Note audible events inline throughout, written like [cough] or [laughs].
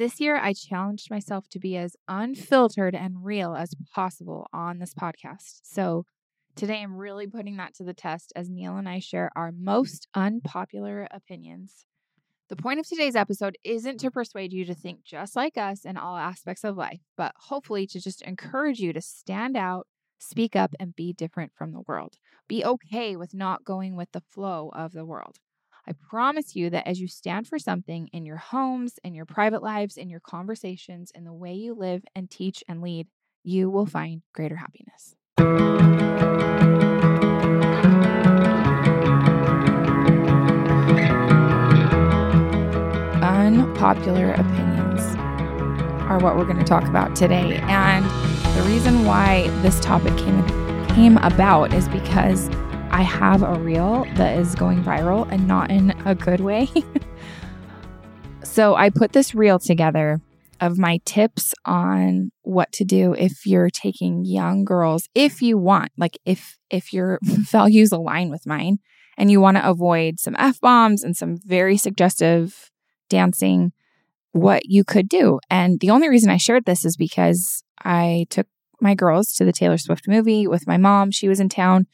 This year, I challenged myself to be as unfiltered and real as possible on this podcast. So today, I'm really putting that to the test as Neil and I share our most unpopular opinions. The point of today's episode isn't to persuade you to think just like us in all aspects of life, but hopefully to just encourage you to stand out, speak up, and be different from the world. Be okay with not going with the flow of the world. I promise you that as you stand for something in your homes, in your private lives, in your conversations, in the way you live and teach and lead, you will find greater happiness. Unpopular opinions are what we're going to talk about today. And the reason why this topic came came about is because I have a reel that is going viral and not in a good way. [laughs] so I put this reel together of my tips on what to do if you're taking young girls if you want like if if your [laughs] values align with mine and you want to avoid some f bombs and some very suggestive dancing what you could do. And the only reason I shared this is because I took my girls to the Taylor Swift movie with my mom. She was in town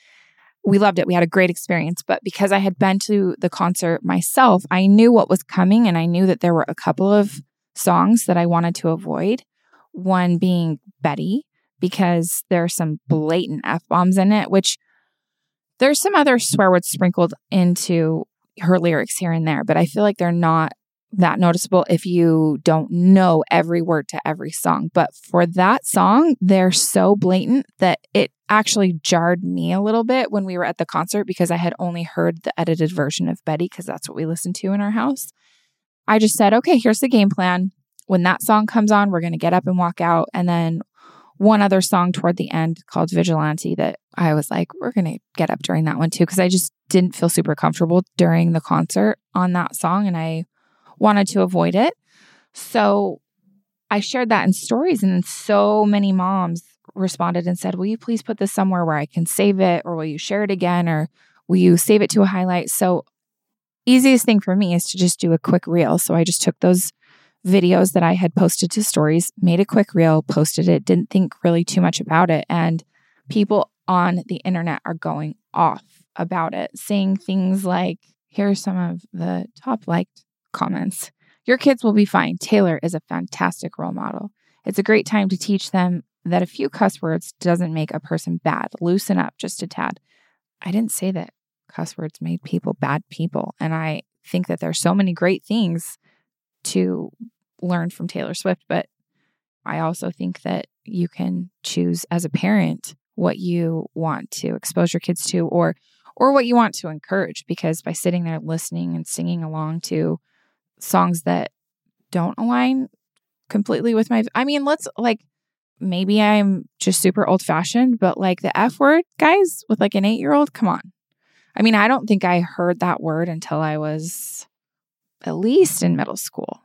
we loved it. We had a great experience. But because I had been to the concert myself, I knew what was coming and I knew that there were a couple of songs that I wanted to avoid. One being Betty, because there are some blatant F bombs in it, which there's some other swear words sprinkled into her lyrics here and there, but I feel like they're not that noticeable if you don't know every word to every song. But for that song, they're so blatant that it actually jarred me a little bit when we were at the concert because I had only heard the edited version of Betty because that's what we listened to in our house. I just said, okay, here's the game plan. When that song comes on, we're going to get up and walk out. And then one other song toward the end called Vigilante that I was like, we're going to get up during that one too because I just didn't feel super comfortable during the concert on that song. And I wanted to avoid it. So I shared that in stories, and so many moms responded and said, Will you please put this somewhere where I can save it, or will you share it again, or will you save it to a highlight? So, easiest thing for me is to just do a quick reel. So, I just took those videos that I had posted to stories, made a quick reel, posted it, didn't think really too much about it. And people on the internet are going off about it, saying things like, Here are some of the top liked comments. Your kids will be fine. Taylor is a fantastic role model. It's a great time to teach them that a few cuss words doesn't make a person bad. Loosen up just a tad. I didn't say that cuss words made people bad people. And I think that there's so many great things to learn from Taylor Swift, but I also think that you can choose as a parent what you want to expose your kids to or or what you want to encourage because by sitting there listening and singing along to songs that don't align completely with my I mean, let's like maybe I'm just super old fashioned, but like the F word, guys, with like an 8-year-old, come on. I mean, I don't think I heard that word until I was at least in middle school.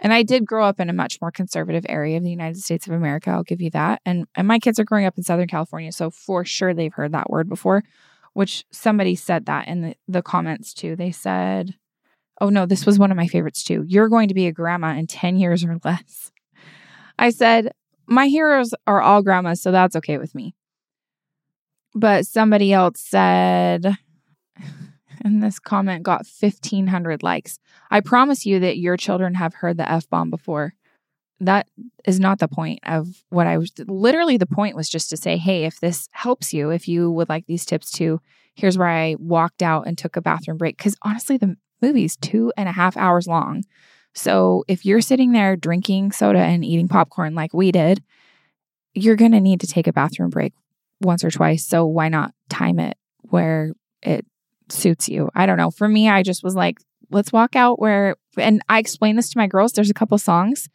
And I did grow up in a much more conservative area of the United States of America, I'll give you that. And and my kids are growing up in Southern California, so for sure they've heard that word before, which somebody said that in the, the comments too. They said Oh no, this was one of my favorites too. You're going to be a grandma in 10 years or less. I said, My heroes are all grandmas, so that's okay with me. But somebody else said, [laughs] and this comment got 1,500 likes. I promise you that your children have heard the F bomb before. That is not the point of what I was. Literally, the point was just to say, hey, if this helps you, if you would like these tips too, here's where I walked out and took a bathroom break. Because honestly, the movie's two and a half hours long. So if you're sitting there drinking soda and eating popcorn like we did, you're going to need to take a bathroom break once or twice. So why not time it where it suits you? I don't know. For me, I just was like, let's walk out where, and I explained this to my girls. There's a couple songs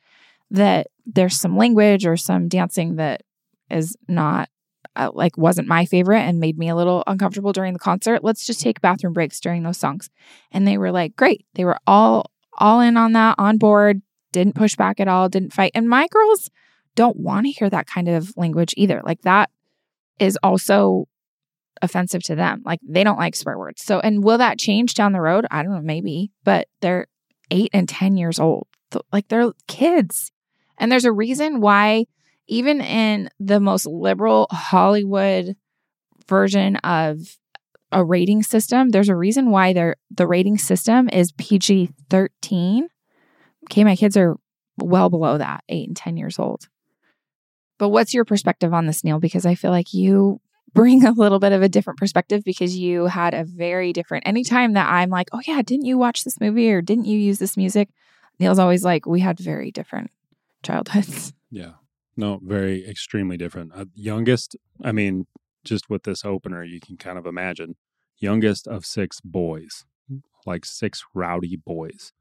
that there's some language or some dancing that is not uh, like wasn't my favorite and made me a little uncomfortable during the concert. Let's just take bathroom breaks during those songs. And they were like, great. They were all all in on that, on board, didn't push back at all, didn't fight. And my girls don't want to hear that kind of language either. Like that is also offensive to them. Like they don't like swear words. So, and will that change down the road? I don't know, maybe, but they're eight and 10 years old. Like they're kids. And there's a reason why, even in the most liberal Hollywood version of a rating system, there's a reason why the rating system is PG 13. Okay, my kids are well below that, eight and 10 years old. But what's your perspective on this, Neil? Because I feel like you bring [laughs] a little bit of a different perspective because you had a very different anytime that I'm like, oh yeah, didn't you watch this movie or didn't you use this music? Neil's always like, we had very different childhoods. Yeah. No, very extremely different. Uh, youngest, I mean, just with this opener, you can kind of imagine youngest of six boys, like six rowdy boys.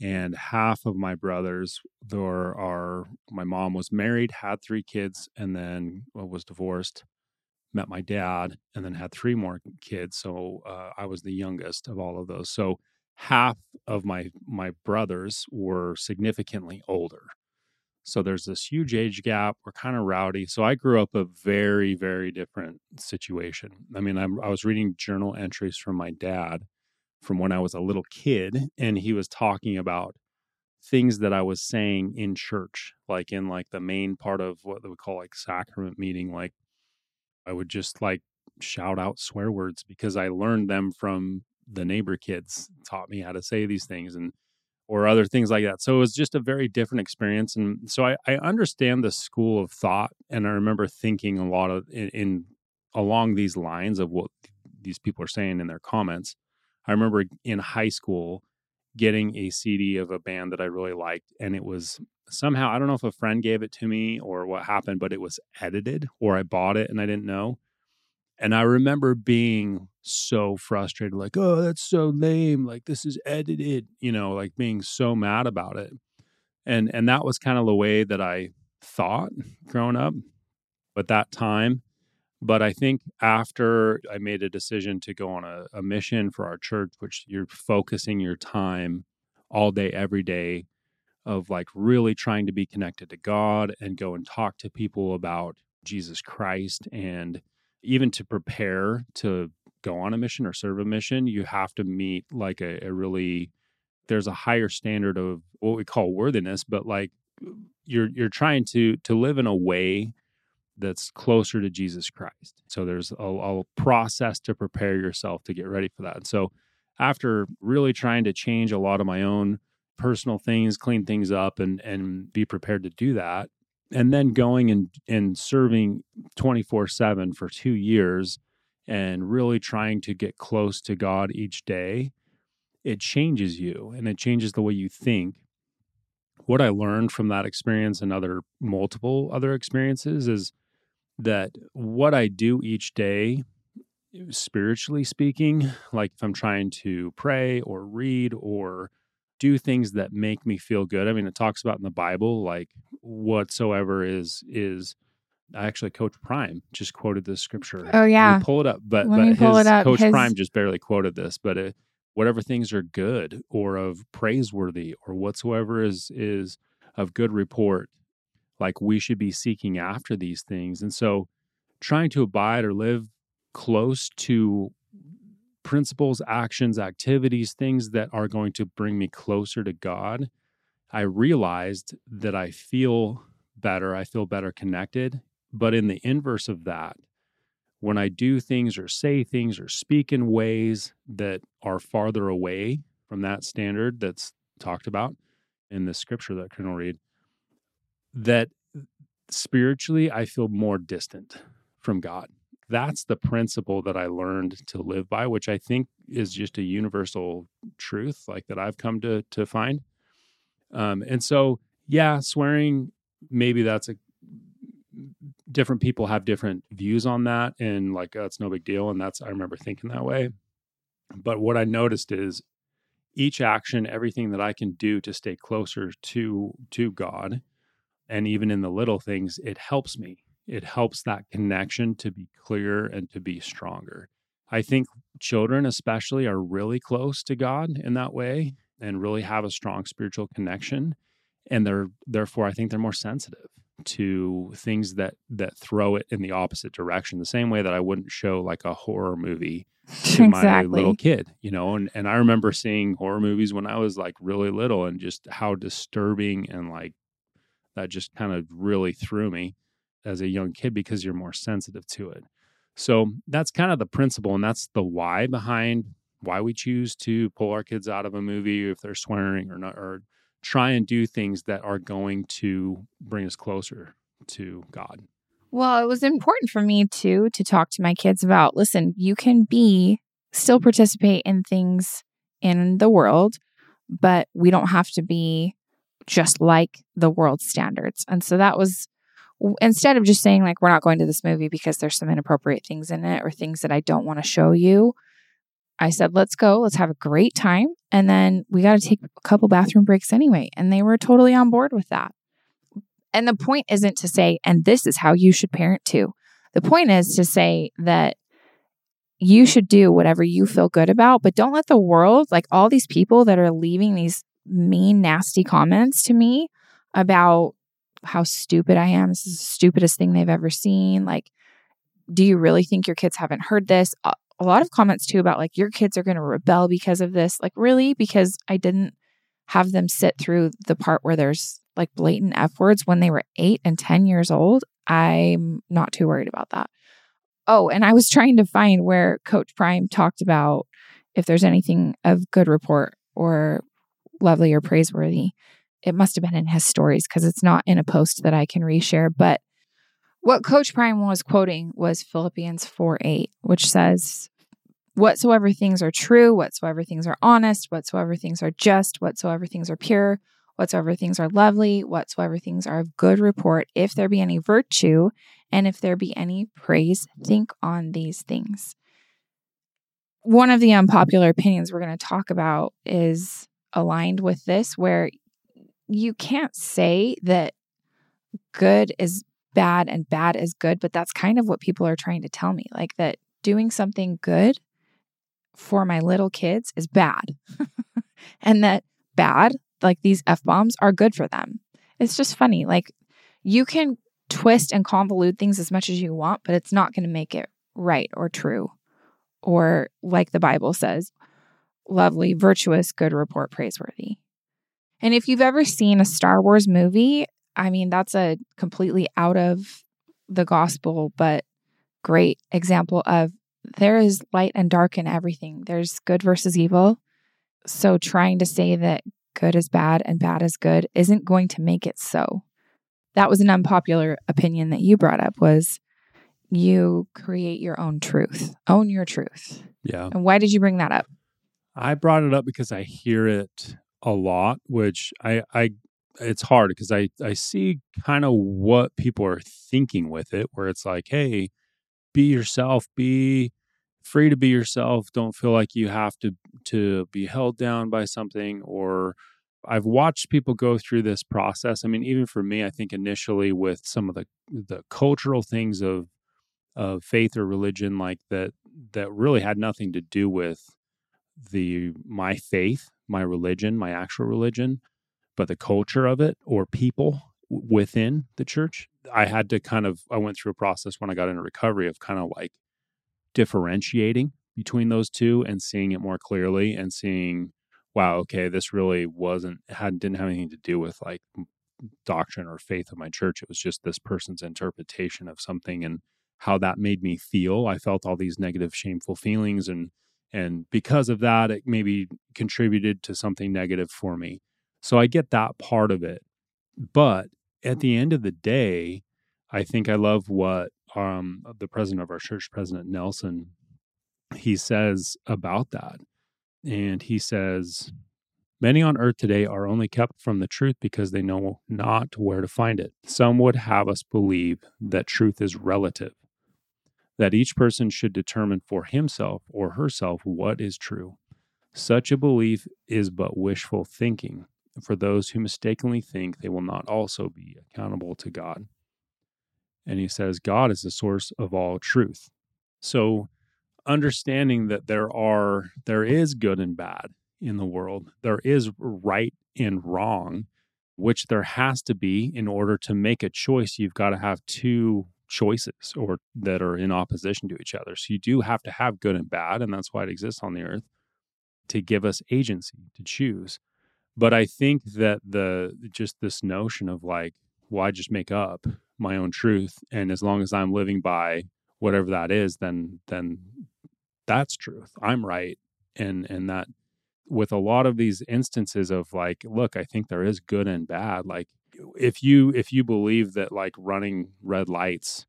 And half of my brothers, there are, my mom was married, had three kids, and then was divorced met my dad and then had three more kids so uh, i was the youngest of all of those so half of my my brothers were significantly older so there's this huge age gap we're kind of rowdy so i grew up a very very different situation. I mean I'm, i was reading journal entries from my dad from when i was a little kid and he was talking about things that i was saying in church like in like the main part of what they would call like sacrament meeting like I would just like shout out swear words because I learned them from the neighbor kids taught me how to say these things and or other things like that. So it was just a very different experience. And so I, I understand the school of thought. And I remember thinking a lot of in, in along these lines of what these people are saying in their comments. I remember in high school getting a CD of a band that I really liked. And it was somehow, I don't know if a friend gave it to me or what happened, but it was edited or I bought it and I didn't know. And I remember being so frustrated, like, oh, that's so lame. Like, this is edited, you know, like being so mad about it. And and that was kind of the way that I thought growing up. But that time, but I think after I made a decision to go on a, a mission for our church, which you're focusing your time all day, every day of like really trying to be connected to God and go and talk to people about Jesus Christ. And even to prepare to go on a mission or serve a mission, you have to meet like a, a really, there's a higher standard of what we call worthiness, but like you're, you're trying to, to live in a way that's closer to Jesus Christ. So there's a, a process to prepare yourself to get ready for that. And so after really trying to change a lot of my own personal things, clean things up, and and be prepared to do that. And then going and and serving twenty four seven for two years, and really trying to get close to God each day, it changes you and it changes the way you think. What I learned from that experience and other multiple other experiences is that what I do each day spiritually speaking, like if I'm trying to pray or read or do things that make me feel good. I mean, it talks about in the Bible, like whatsoever is is. I actually, Coach Prime just quoted this scripture. Oh yeah, pull it up. But Let but his Coach his... Prime just barely quoted this. But it, whatever things are good or of praiseworthy or whatsoever is is of good report, like we should be seeking after these things. And so, trying to abide or live close to principles, actions, activities, things that are going to bring me closer to God, I realized that I feel better. I feel better connected. But in the inverse of that, when I do things or say things or speak in ways that are farther away from that standard that's talked about in the scripture that can read, that spiritually I feel more distant from God that's the principle that I learned to live by, which I think is just a universal truth, like that I've come to to find. Um, and so, yeah, swearing maybe that's a different people have different views on that, and like that's oh, no big deal. And that's I remember thinking that way. But what I noticed is each action, everything that I can do to stay closer to to God, and even in the little things, it helps me. It helps that connection to be clearer and to be stronger. I think children, especially, are really close to God in that way and really have a strong spiritual connection. And they're therefore, I think they're more sensitive to things that that throw it in the opposite direction. The same way that I wouldn't show like a horror movie [laughs] to my little kid, you know. And and I remember seeing horror movies when I was like really little, and just how disturbing and like that just kind of really threw me as a young kid because you're more sensitive to it. So that's kind of the principle, and that's the why behind why we choose to pull our kids out of a movie if they're swearing or not, or try and do things that are going to bring us closer to God. Well, it was important for me too to talk to my kids about listen, you can be still participate in things in the world, but we don't have to be just like the world standards. And so that was instead of just saying like we're not going to this movie because there's some inappropriate things in it or things that I don't want to show you, I said let's go, let's have a great time, and then we got to take a couple bathroom breaks anyway, and they were totally on board with that. And the point isn't to say, and this is how you should parent too. The point is to say that you should do whatever you feel good about, but don't let the world, like all these people that are leaving these mean, nasty comments to me about how stupid I am. This is the stupidest thing they've ever seen. Like, do you really think your kids haven't heard this? A, lot of comments too about like, your kids are going to rebel because of this. Like, really? Because I didn't have them sit through the part where there's like blatant F words when they were eight and 10 years old. I'm not too worried about that. Oh, and I was [laughs] trying to find where Coach Prime talked about if there's anything of good report or lovely or praiseworthy. It must have been in his stories because it's not in a post that I can reshare. But what Coach Prime was quoting was Philippians 4 8, which says, Whatsoever things are true, whatsoever things are honest, whatsoever things are just, whatsoever things are pure, whatsoever things are lovely, whatsoever things are of good report, if there be any virtue, and if there be any praise, think on these things. One of the unpopular opinions we're going to talk about is aligned with this, where you can't say that good is bad and bad is good, but that's kind of what people are trying to tell me. Like that doing something good for my little kids is bad, [laughs] and that bad, like these F bombs, are good for them. It's just funny. Like you can twist and convolute things as much as you want, but it's not going to make it right or true. Or, like the Bible says, lovely, virtuous, good report, praiseworthy. And if you've ever seen a Star Wars movie, I mean, that's a completely out of the gospel, but great example of there is light and dark in everything. There's good versus evil. So trying to say that good is bad and bad is good isn't going to make it so. That was an unpopular opinion that you brought up was you create your own truth. Own your truth. Yeah. And why did you bring that up? I brought it up because I hear it a lot, which I, I it's hard because I, I see kind of what people are thinking with it, where it's like, hey, be yourself, be free to be yourself. Don't feel like you have to to be held down by something. Or I've watched people go through this process. I mean, even for me, I think initially with some of the the cultural things of of faith or religion, like that that really had nothing to do with the my faith, my religion, my actual religion, but the culture of it or people within the church. I had to kind of I went through a process when I got into recovery of kind of like differentiating between those two and seeing it more clearly and seeing wow okay this really wasn't had didn't have anything to do with like doctrine or faith of my church it was just this person's interpretation of something and how that made me feel i felt all these negative shameful feelings and and because of that it maybe contributed to something negative for me. So i get that part of it but at the end of the day i think i love what um, the president of our church president nelson he says about that. And he says Many on earth today are only kept from the truth because they know not where to find it. Some would have us believe that truth is relative, that each person should determine for himself or herself what is true. Such a belief is but wishful thinking. for those who mistakenly think they will not also be accountable to God. And he says, God is the source of all truth. So, understanding that there are, there is good and bad in the world, there is right and wrong, which there has to be in order to make a choice. You've got to have two choices or that are in opposition to each other. So, you do have to have good and bad, and that's why it exists on the earth to give us agency to choose. But I think that the just this notion of like, why just make up my own truth, and as long as I'm living by whatever that is, then then that's truth. I'm right, and and that with a lot of these instances of like, look, I think there is good and bad. Like if you if you believe that like running red lights,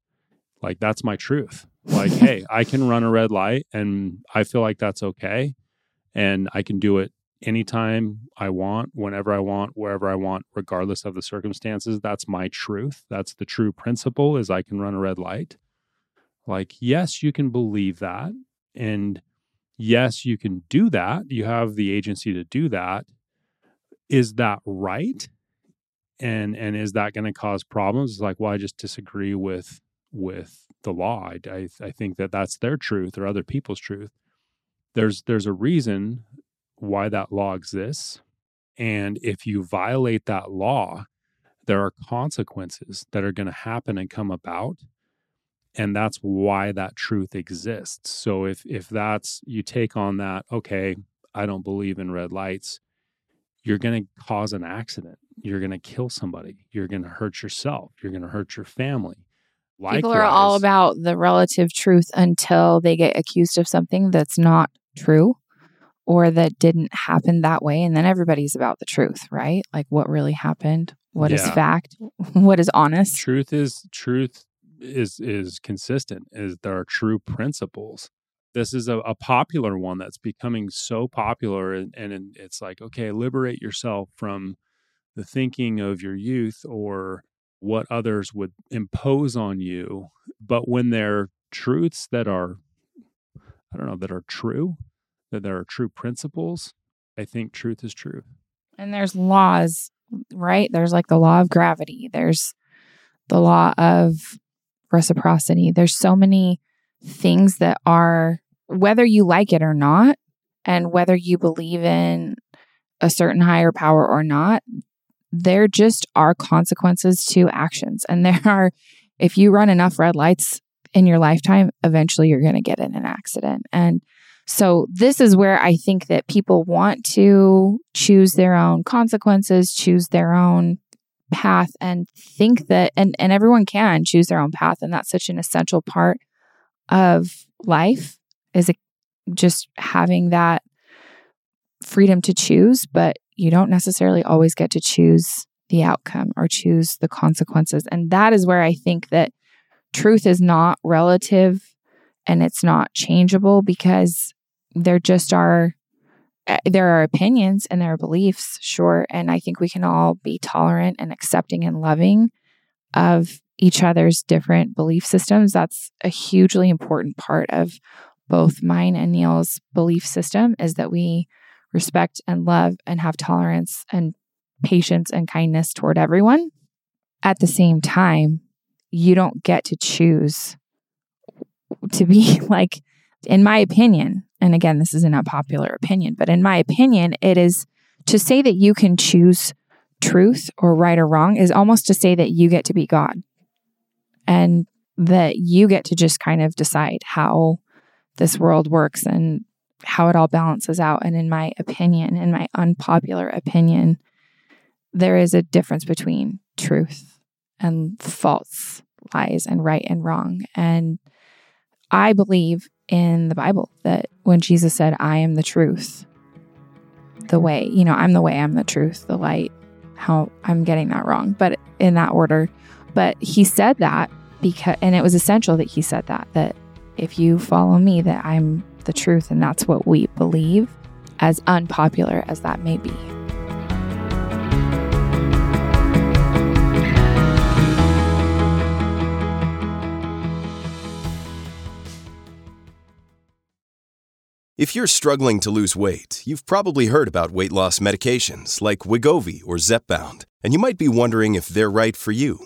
like that's my truth. Like, hey, [laughs] I can run a red light, and I feel like that's okay and I can do it anytime I want, whenever I want, wherever I want, regardless of the circumstances. That's my truth. That's the true principle is I can run a red light. Like, yes, you can believe that. And yes, you can do that. You have the agency to do that. Is that right? And and is that going to cause problems? It's like, well, I just disagree with with the law. I, I I think that that's their truth or other people's truth there's there's a reason why that law exists and if you violate that law there are consequences that are going to happen and come about and that's why that truth exists so if if that's you take on that okay i don't believe in red lights you're going to cause an accident you're going to kill somebody you're going to hurt yourself you're going to hurt your family Likewise, People are all about the relative truth until they get accused of something that's not true or that didn't happen that way. And then everybody's about the truth, right? Like what really happened, What yeah. is fact, [laughs] what is honest. Truth is truth is is consistent, is there are true principles. This is a, a popular one that's becoming so popular and, and it's like, okay, liberate yourself from the thinking of your youth or what others would impose on you. But when they're truths that are I don't know, that are true, that there are true principles, I think truth is true. And there's laws, right? There's like the law of gravity, there's the law of reciprocity. There's so many things that are, whether you like it or not, and whether you believe in a certain higher power or not, there just are consequences to actions. And there are, if you run enough red lights in your lifetime, eventually you're going to get in an accident. And so, this is where I think that people want to choose their own consequences, choose their own path, and think that, and, and everyone can choose their own path. And that's such an essential part of life is it just having that freedom to choose, but you don't necessarily always get to choose the outcome or choose the consequences. And that is where I think that truth is not relative and it's not changeable because there just are eh, there are opinions and there are beliefs sure and i think we can all be tolerant and accepting and loving of each other's different belief systems that's a hugely important part of both mine and neil's belief system is that we respect and love and have tolerance and patience and kindness toward everyone. At the same time you don't get to choose to be [laughs] like, in my opinion, and again, this is an unpopular opinion, but in my opinion, it is to say that you can choose truth or right or wrong is almost to say that you get to be God and that you get to just kind of decide how this world works and how it all balances out. And in my opinion, in my unpopular opinion, there is a difference between truth and false lies and right and wrong. And I believe in the Bible that when Jesus said, I am the truth, the way, you know, I'm the way, I'm the truth, the light, how I'm getting that wrong, but in that order. But he said that because, and it was essential that he said that, that if you follow me, that I'm the truth. And that's what we believe, as unpopular as that may be. If you're struggling to lose weight, you've probably heard about weight loss medications like Wegovy or Zepbound, and you might be wondering if they're right for you.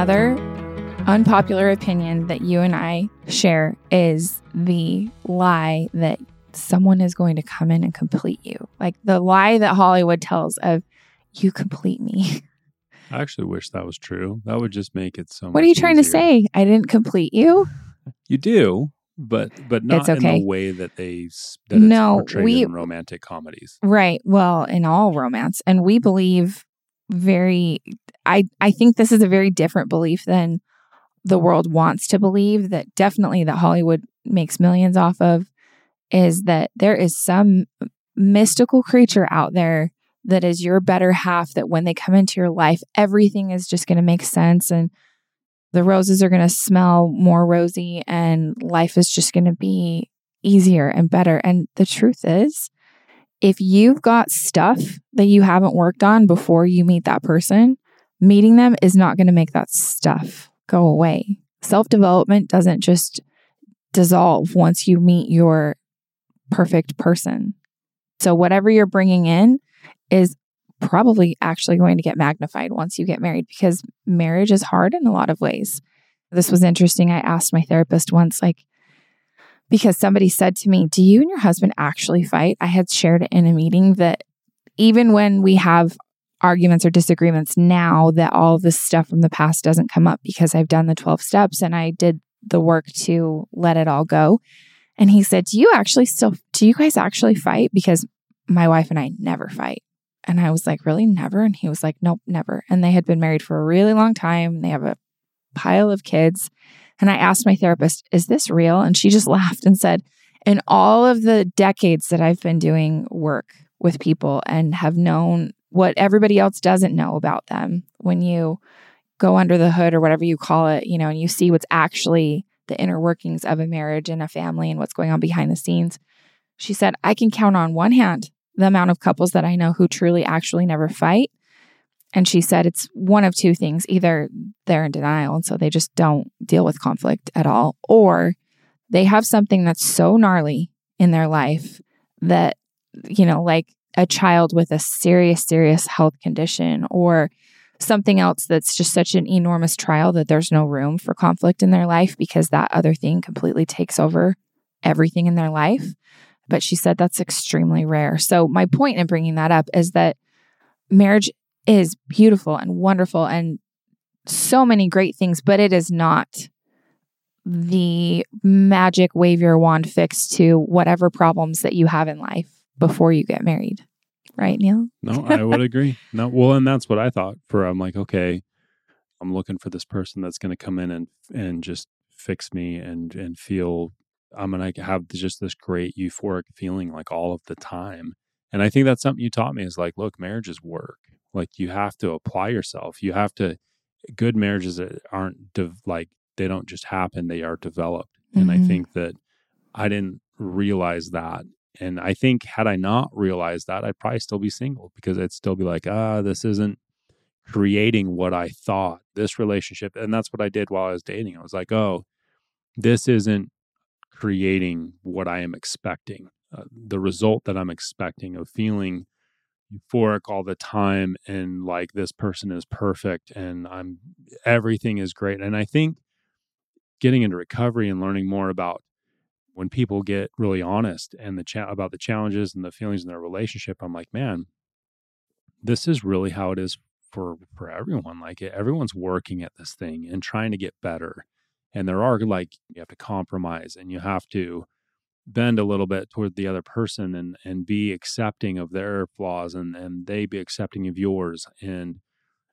Another unpopular opinion that you and I share is the lie that someone is going to come in and complete you. Like the lie that Hollywood tells of you complete me. [laughs] I actually wish that was true. That would just make it so What are you trying to say? I didn't complete you? [laughs] You do, but but not It's okay. in the way that they that it's No, portrayed we- in romantic comedies. Right. Well, in all romance. And we believe very I I think this is a very different belief than the world wants to believe that definitely that Hollywood makes millions off of is that there is some mystical creature out there that is your better half that when they come into your life everything is just going to make sense and the roses are going to smell more rosy and life is just going to be easier and better. And the truth is if you've got stuff that you haven't worked on before you meet that person, meeting them is not going to make that stuff go away. Self development doesn't just dissolve once you meet your perfect person. So, whatever you're bringing in is probably actually going to get magnified once you get married because marriage is hard in a lot of ways. This was interesting. I asked my therapist once, like, because somebody said to me, Do you and your husband actually fight? I had shared in a meeting that even when we have arguments or disagreements now, that all this stuff from the past doesn't come up because I've done the 12 steps and I did the work to let it all go. And he said, Do you actually still, do you guys actually fight? Because my wife and I never fight. And I was like, Really? Never? And he was like, Nope, never. And they had been married for a really long time. They have a pile of kids. And I asked my therapist, Is this real? And she just [laughs] laughed and said, In all of the decades that I've been doing work with people and have known what everybody else doesn't know about them, when you go under the hood or whatever you call it, you know, and you see what's actually the inner workings of a marriage and a family and what's going on behind the scenes, she said, I can count on one hand the amount of couples that I know who truly actually never fight. And she said it's one of two things either they're in denial and so they just don't deal with conflict at all, or they have something that's so gnarly in their life that, you know, like a child with a serious, serious health condition or something else that's just such an enormous trial that there's no room for conflict in their life because that other thing completely takes over everything in their life. But she said that's extremely rare. So, my point in bringing that up is that marriage is beautiful and wonderful and so many great things, but it is not the magic wave your wand fix to whatever problems that you have in life before you get married. Right, Neil? No, I would agree. No, well, and that's what I thought. For I'm like, okay, I'm looking for this person that's going to come in and and just fix me and and feel I'm going to have just this great euphoric feeling like all of the time. And I think that's something you taught me is like, look, marriage is work. Like you have to apply yourself. You have to. Good marriages aren't de- like they don't just happen; they are developed. And I Mhm. think that I didn't realize that and I think had I not realized that, I'd probably still be single because I'd still be like, ah, this isn't creating what I thought this relationship. And that's what I did while I was dating. I was like, oh, this isn't creating what I am expecting. Uh, the result that I'm expecting of feeling euphoric all the time and like this person is perfect and I'm everything is great. And I think getting into recovery and learning more about when people get really honest and the cha- about the challenges and the feelings in their relationship, I'm like, man, this is really how it is for for everyone. Like everyone's working at this thing and trying to get better. And there are like you have to compromise and you have to bend a little bit toward the other person and and be accepting of their flaws and and they be accepting of yours and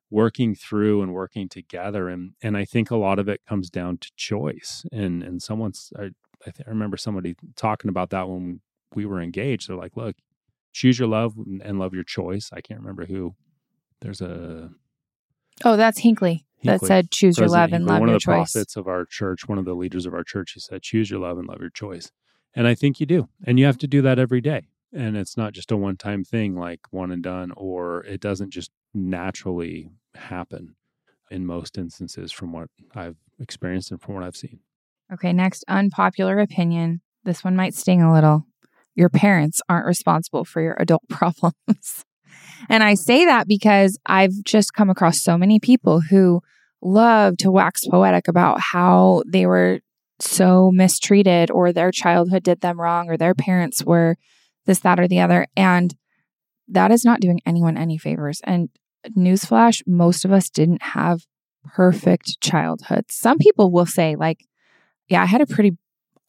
working through and working together and and I think a lot of it comes down to choice and and someone's I, I, th- I remember somebody talking about that when we were engaged. They're like, look, choose your love and love your choice. I can't remember who. There's a Oh, that's Hinckley, that said, choose your love and love one your of the choice. prophets of our church, one of the leaders of our church, he said, choose your love and love your choice. And I think you do. And you have to do that every day. And it's not just a one time thing like one and done, or it doesn't just naturally happen in most instances from what I've experienced and from what I've seen. Okay, next unpopular opinion. This one might sting a little. Your parents aren't responsible for your adult [laughs] problems. and I say that because I've just come across so many people who love to wax poetic about how they were so mistreated or their childhood did them wrong or their parents were this, that, or the other. And that is not doing anyone any favors. And newsflash, most of us didn't have perfect childhoods. Some people will say, like, yeah, I had a pretty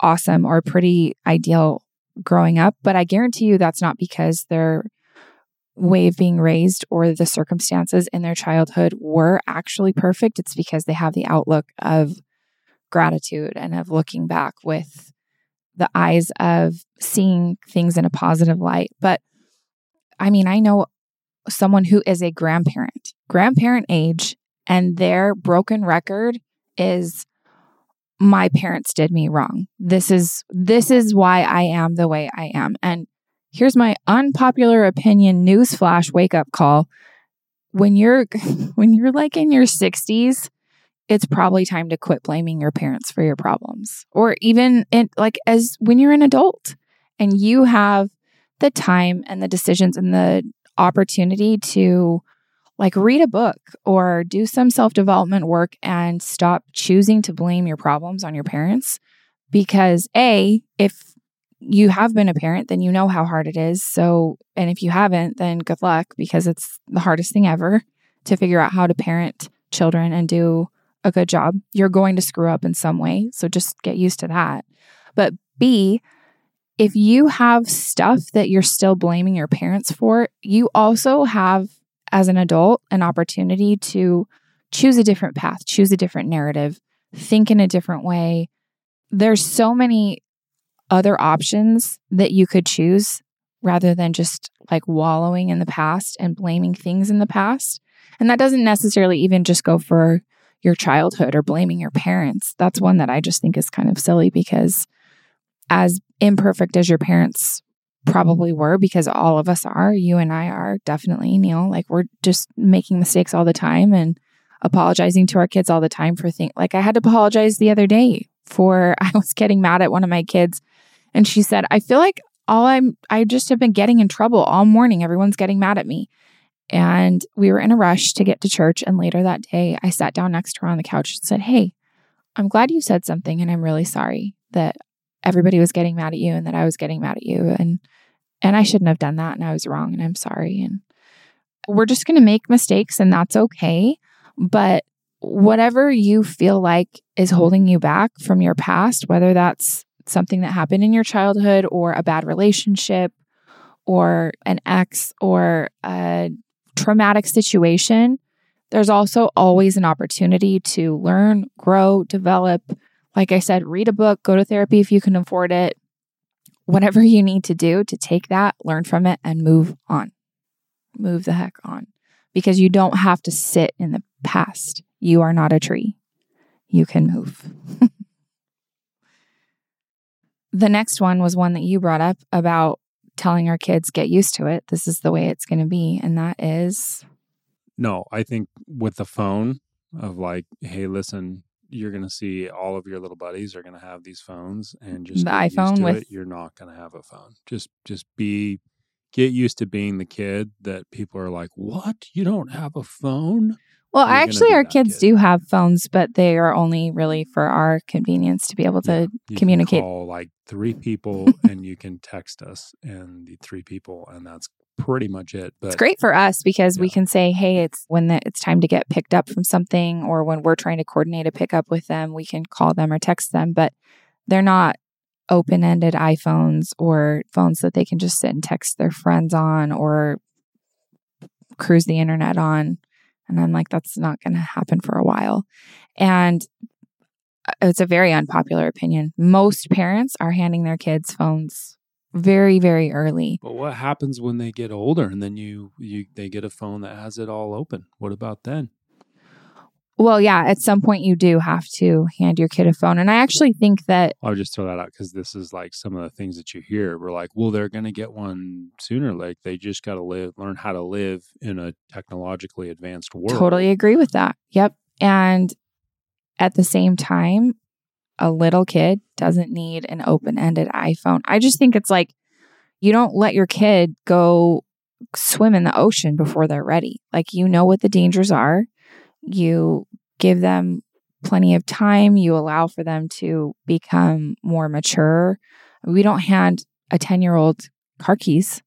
awesome or pretty ideal growing up, but I guarantee you that's not because their way of being raised or the circumstances in their childhood were actually perfect. It's because they have the outlook of gratitude and of looking back with the eyes of seeing things in a positive light. But I mean, I know someone who is a grandparent, grandparent age, and their broken record is my parents did me wrong. This is this is why I am the way I am. And here's my unpopular opinion newsflash wake up call. When you're [laughs] when you're like in your 60s, it's probably time to quit blaming your parents for your problems. Or even in like as when you're an adult and you have the time and the decisions and the opportunity to like read a book or do some self development work and stop choosing to blame your problems on your parents. Because, A, if you have been a parent, then you know how hard it is. So, and if you haven't, then good luck because it's the hardest thing ever to figure out how to parent children and do a good job. You're going to screw up in some way. So just get used to that. But B, if you have stuff that you're still blaming your parents for, you also have as an adult an opportunity to choose a different path, choose a different narrative, think in a different way. There's so many other options that you could choose rather than just like wallowing in the past and blaming things in the past. And that doesn't necessarily even just go for your childhood or blaming your parents. That's one that I just think is kind of silly because as imperfect as your parents probably were because all of us are. You and I are definitely, Neil. Like we're just making mistakes all the time and apologizing to our kids all the time for things. Like I had to apologize the other day for [laughs] I was getting mad at one of my kids and she said, "I feel like all I'm I just have been getting in trouble all morning. Everyone's getting mad at me." And we were in a rush to get to church. And later that day I sat down next to her on the couch and said, "Hey, I'm glad you said something. And I'm really sorry that everybody was getting mad at you and that I was getting mad at you. And and I shouldn't have done that. And I was wrong. And I'm sorry. And we're just going to make mistakes and that's okay. But whatever you feel like is holding you back from your past whether that's something that happened in your childhood or a bad relationship or an ex or a traumatic situation there's also always an opportunity to learn grow develop like I said, read a book, go to therapy if you can afford it, whatever you need to do to take that, learn from it, and move on. Move the heck on because you don't have to sit in the past. You are not a tree. You can move. [laughs] the next one was one that you brought up about telling our kids, get used to it. This is the way it's going to be. And that is No, I think with the phone of like, hey, listen, you're going to see all of your little buddies are going to have these phones and mm, just The iPhone with- it. You're not going to have a phone. Just just be get used to being the kid that people are like, "What? You don't have a phone?" Well, actually, our kids kid. do have phones, but they are only really for our convenience to be able Yeah, to you communicate. Can call like three people [laughs] and you can text us and the three people and that's pretty much it. But It's great for us because we can say, "Hey, it's when the, it's time to get picked up from something," or when we're trying to coordinate a pickup with them, we can call them or text them. But they're not open-ended iPhones or phones that they can just sit and text their friends on or cruise the internet on. And I'm like, that's not going to happen for a while. And uh, it's a very unpopular opinion. Most parents are handing their kids phones very, very early. But what happens when they get older and then you you they get a phone that has it all open? What about then? Well, yeah, at some point you do have to hand your kid a phone. And I actually think that I'll just throw that out because this is like some of the things that you hear. We're like, well, they're going to get one sooner. Like they just got to live, learn how to live in a technologically advanced world. totally agree with that. Yep. And at the same time, a little kid doesn't need an open ended iPhone. I just think it's like you don't let your kid go swim in the ocean before they're ready. Like you know what the dangers are. You give them plenty of time. You allow for them to become more mature. We don't hand a 10 year old car keys.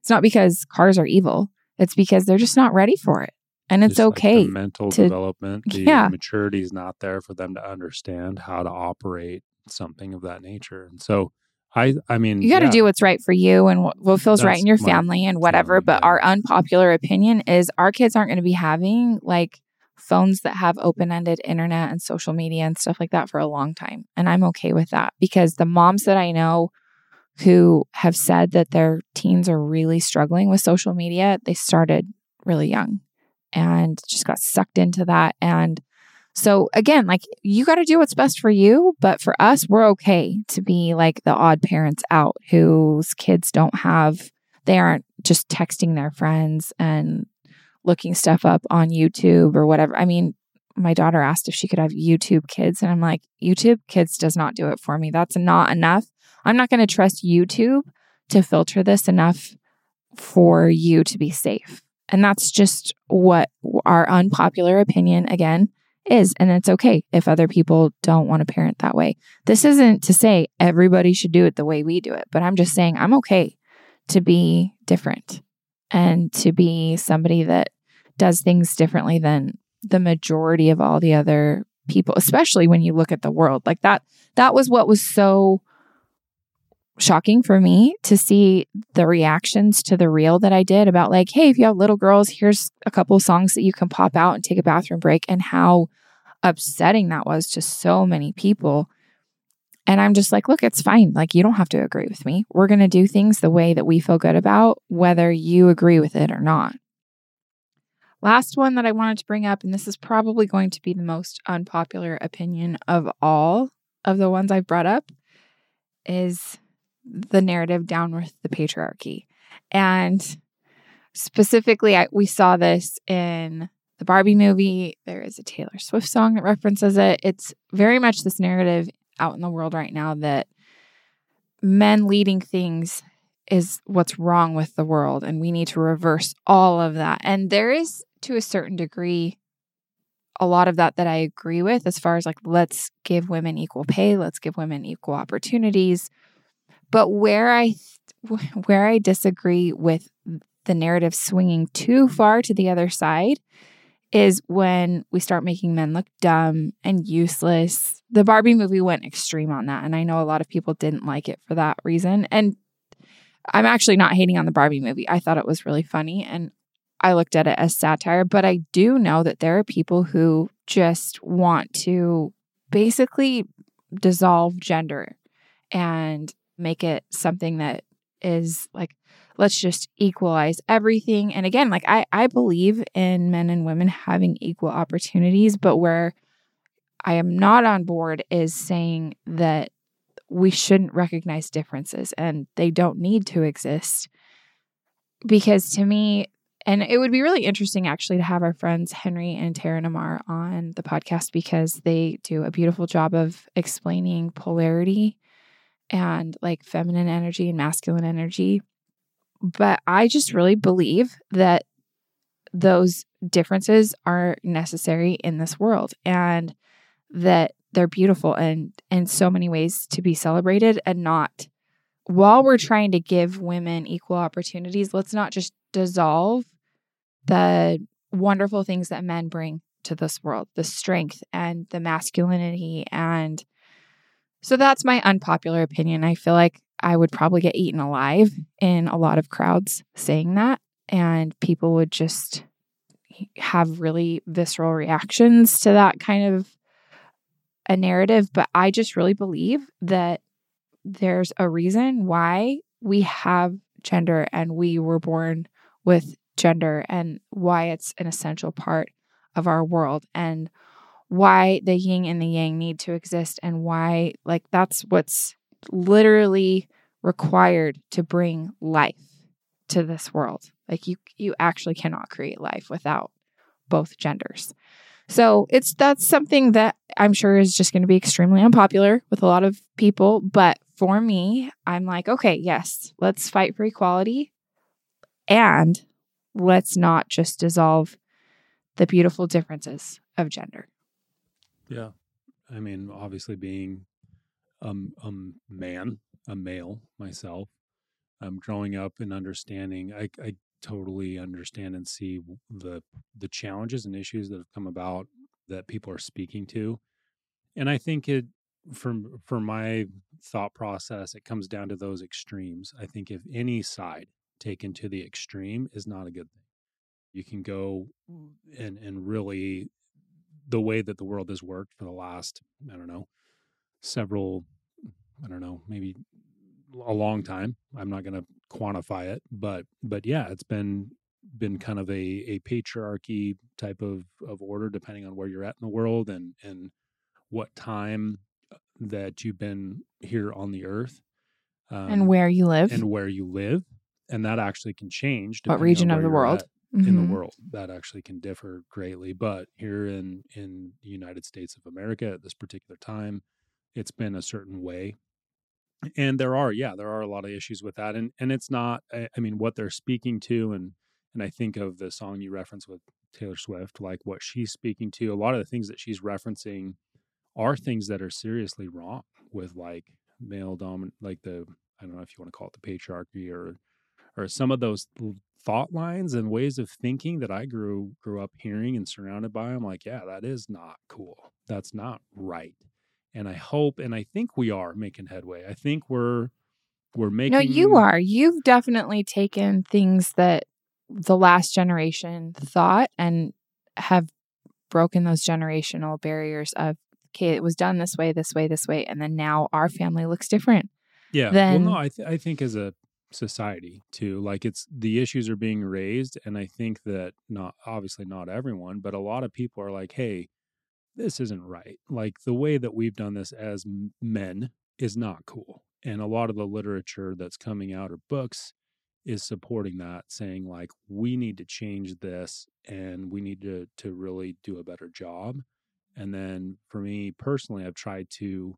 It's not because cars are evil, it's because they're just not ready for it. And it's Just, like, okay. mental to- development, the Yeah. maturity is not there for them to understand how to operate something of that nature. And so, I, I mean, you got to yeah, do what's right for you and what, what feels right in your family and whatever. feeling, But yeah. our unpopular opinion is our kids aren't going to be having like phones that have open ended internet and social media and stuff like that for a long time. And I'm okay with that because the moms that I know who have said that their teens are really struggling with social media, they started really young and just got sucked into that. And so again, like you got to do what's best for you, but for us, we're okay to be like the odd parents out whose kids don't have, they aren't just texting their friends and looking stuff up on YouTube or whatever. I mean, my daughter asked if she could have YouTube kids, and I'm like, YouTube kids does not do it for me. That's not enough. I'm not going to trust YouTube to filter this enough for you to be safe. And that's just what our unpopular opinion again is. And it's okay if other people don't want to parent that way. This isn't to say everybody should do it the way we do it, but I'm just saying I'm okay to be different and to be somebody that does things differently than the majority of all the other people, especially when you look at the world. Like that, that was what was so shocking for me to see the reactions to the reel that I did about like, hey, if you have little girls, here's a couple songs that you can pop out and take a bathroom break, and how upsetting that was to so many people. And I'm just like, look, it's fine. Like, you don't have to agree with me. We're going to do things the way that we feel good about, whether you agree with it or not. Last one that I wanted to bring up, and this is probably going to be the most unpopular opinion of all of the ones I've brought up, is the narrative down with the patriarchy. And specifically, I, we saw this in the Barbie movie. There is a Taylor Swift song that references it. It's very much this narrative out in the world right now that men leading things is what's wrong with the world, and we need to reverse all of that. And there is, to a certain degree, a lot of that that I agree with as far as like, let's give women equal pay, let's give women equal opportunities. But where I [laughs] where I disagree with the narrative swinging too far to the other side is when we start making men look dumb and useless. The Barbie movie went extreme on that, and I know a lot of people didn't like it for that reason. And I'm actually not hating on the Barbie movie. I thought it was really funny and I looked at it as satire, but I do know that there are people who just want to basically dissolve gender and make it something that is like let's just equalize everything and again like i i believe in men and women having equal opportunities but where i am not on board is saying that we shouldn't recognize differences and they don't need to exist because to me and it would be really interesting actually to have our friends henry and tara namar on the podcast because they do a beautiful job of explaining polarity and like feminine energy and masculine energy. But I just really believe that those differences are necessary in this world and that they're beautiful and in so many ways to be celebrated and not while we're trying to give women equal opportunities, let's not just dissolve the wonderful things that men bring to this world, the strength and the masculinity and so that's my unpopular opinion. I feel like I would probably get eaten alive in a lot of crowds saying that, and people would just have really visceral reactions to that kind of a narrative. But I just really believe that there's a reason why we have gender and we were born with gender and why it's an essential part of our world and why the yin and the yang need to exist and why like that's what's literally required to bring life to this world like you you actually cannot create life without both genders so it's that's something that i'm sure is just going to be extremely unpopular with a lot of people but for me i'm like okay yes let's fight for equality and let's not just dissolve the beautiful differences of gender. Yeah. I mean, obviously being um, a man, a male myself, um, growing up and understanding, I, I totally understand and see the the challenges and issues that have come about that people are speaking to, and I think it from for my thought process, it comes down to those extremes. I think if any side taken to the extreme is not a good thing you can go and and really the way that the world has worked for the last i don't know several i don't know maybe a long time i'm not going to quantify it but but yeah it's been been kind of a a patriarchy type of of order depending on where you're at in the world and and what time uh, that you've been here on the earth um, and where you live and where you live and that actually can change what region of the world mm-hmm. in the mm-hmm. world that actually can differ greatly but here in in the united states of america at this particular time it's been a certain way and there are yeah there are a lot of issues with that and and it's not i, I mean what they're speaking to and and i think of the song you reference with taylor swift like what she's speaking to a lot of the things that she's referencing are things that are seriously wrong with like male dominant like the i don't know if you want to call it the patriarchy or or some of those thought lines and ways of thinking that I grew grew up hearing and surrounded by. I'm like, yeah, that is not cool. That's not right. And I hope and I think we are making headway. I think we're we're making No, you are. You've definitely taken things that the last generation thought and have broken those generational barriers of okay, it was done this way, this way, this way, and then now our family looks different. Yeah. Then, well, no, I th- I think as a society too like it's the issues are being raised and i think that not obviously not everyone but a lot of people are like hey this isn't right. Like the way that we've done this as men is not cool and a lot of the literature that's coming out or books is supporting that saying like we need to change this and we need to to really do a better job. And then for me personally i've tried to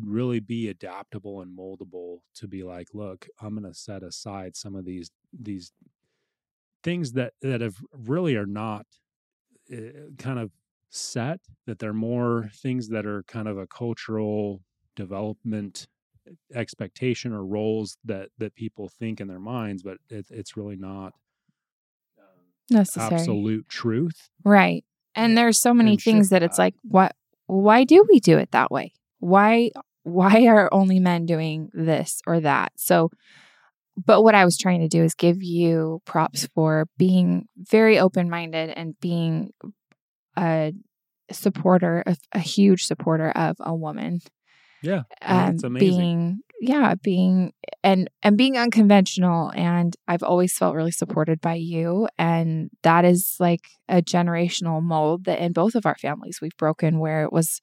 really be adaptable and moldable to be like look i'm going to set aside some of these these things that that have really are not uh, kind of set that they're more things that are kind of a cultural development expectation or roles that that people think in their minds but it, it's really not um, necessary. absolute truth. Right and there's so many things that it's like what why do we do it that way? Why why are only men doing this or that? So but what i was trying to do is give you props for being very open-minded and being a supporter a, a huge supporter of a woman. Yeah um, being yeah being and and being unconventional and i've always felt really supported by you and that is like a generational mold that in both of our families we've broken where it was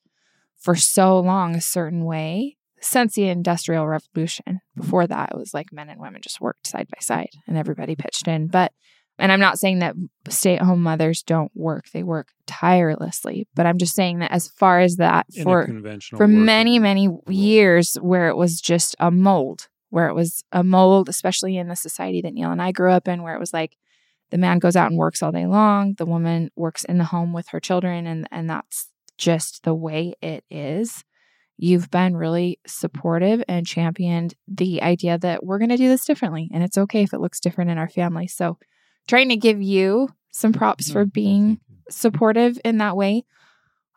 for so long a certain way since the industrial revolution. Before that it was like men and women just worked side by side and everybody pitched in but and i'm not saying that stay-at-home mothers don't work they work tirelessly but i'm just saying that as far as that for for many many years where it was just a mold where it was a mold especially in the society that neil and i grew up in where it was like the man goes out and works all day long the woman works in the home with her children and and that's just the way it is. You've been really supportive and championed the idea that we're going to do this differently and it's okay if it looks different in our family. So, trying to give you some props for being supportive in that way.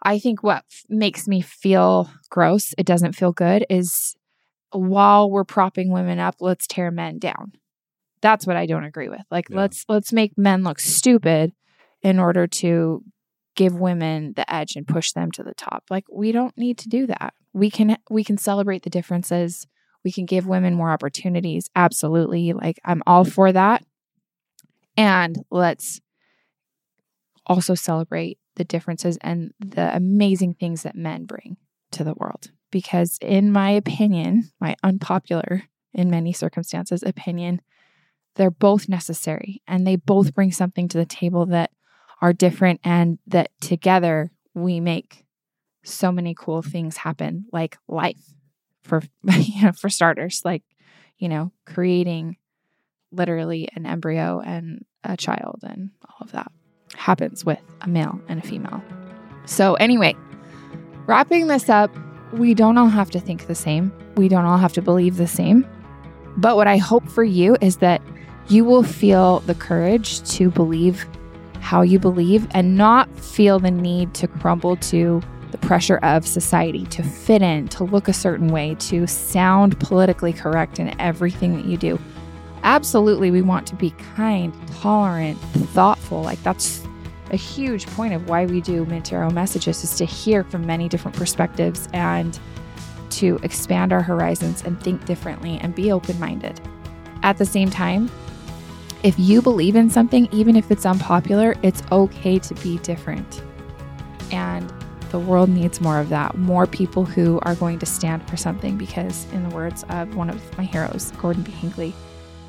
I think what makes me feel gross, it doesn't feel good, is while we're propping women up, let's tear men down. That's what I don't agree with. Like yeah. let's let's make men look stupid in order to give women the edge and push them to the top. Like we don't need to do that. We can we can celebrate the differences. We can give women more opportunities. Absolutely. Like, I'm all for that. And let's also celebrate the differences and the amazing things that men bring to the world. Because, in my opinion, my unpopular in many circumstances opinion, they're both necessary and they both bring something to the table that are different and that together we make so many cool things happen like life for [laughs] you know for starters like you know creating literally an embryo and a child and all of that happens with a male and a female. So anyway wrapping this up we don't all have to think the same. We don't all have to believe the same. But what i hope for you is that you will feel the courage to believe how you believe and not feel the need to crumble to the pressure of society, to fit in, to look a certain way, to sound politically correct in everything that you do. Absolutely, we want to be kind, tolerant, thoughtful. Like, that's a huge point of why we do Mint Arrow messages is to hear from many different perspectives and to expand our horizons and think differently and be open minded. At the same time, if you believe in something, even if it's unpopular, it's okay to be different. And the world needs more of that. More people who are going to stand for something because, in the words of one of my heroes, Gordon B. Hinckley,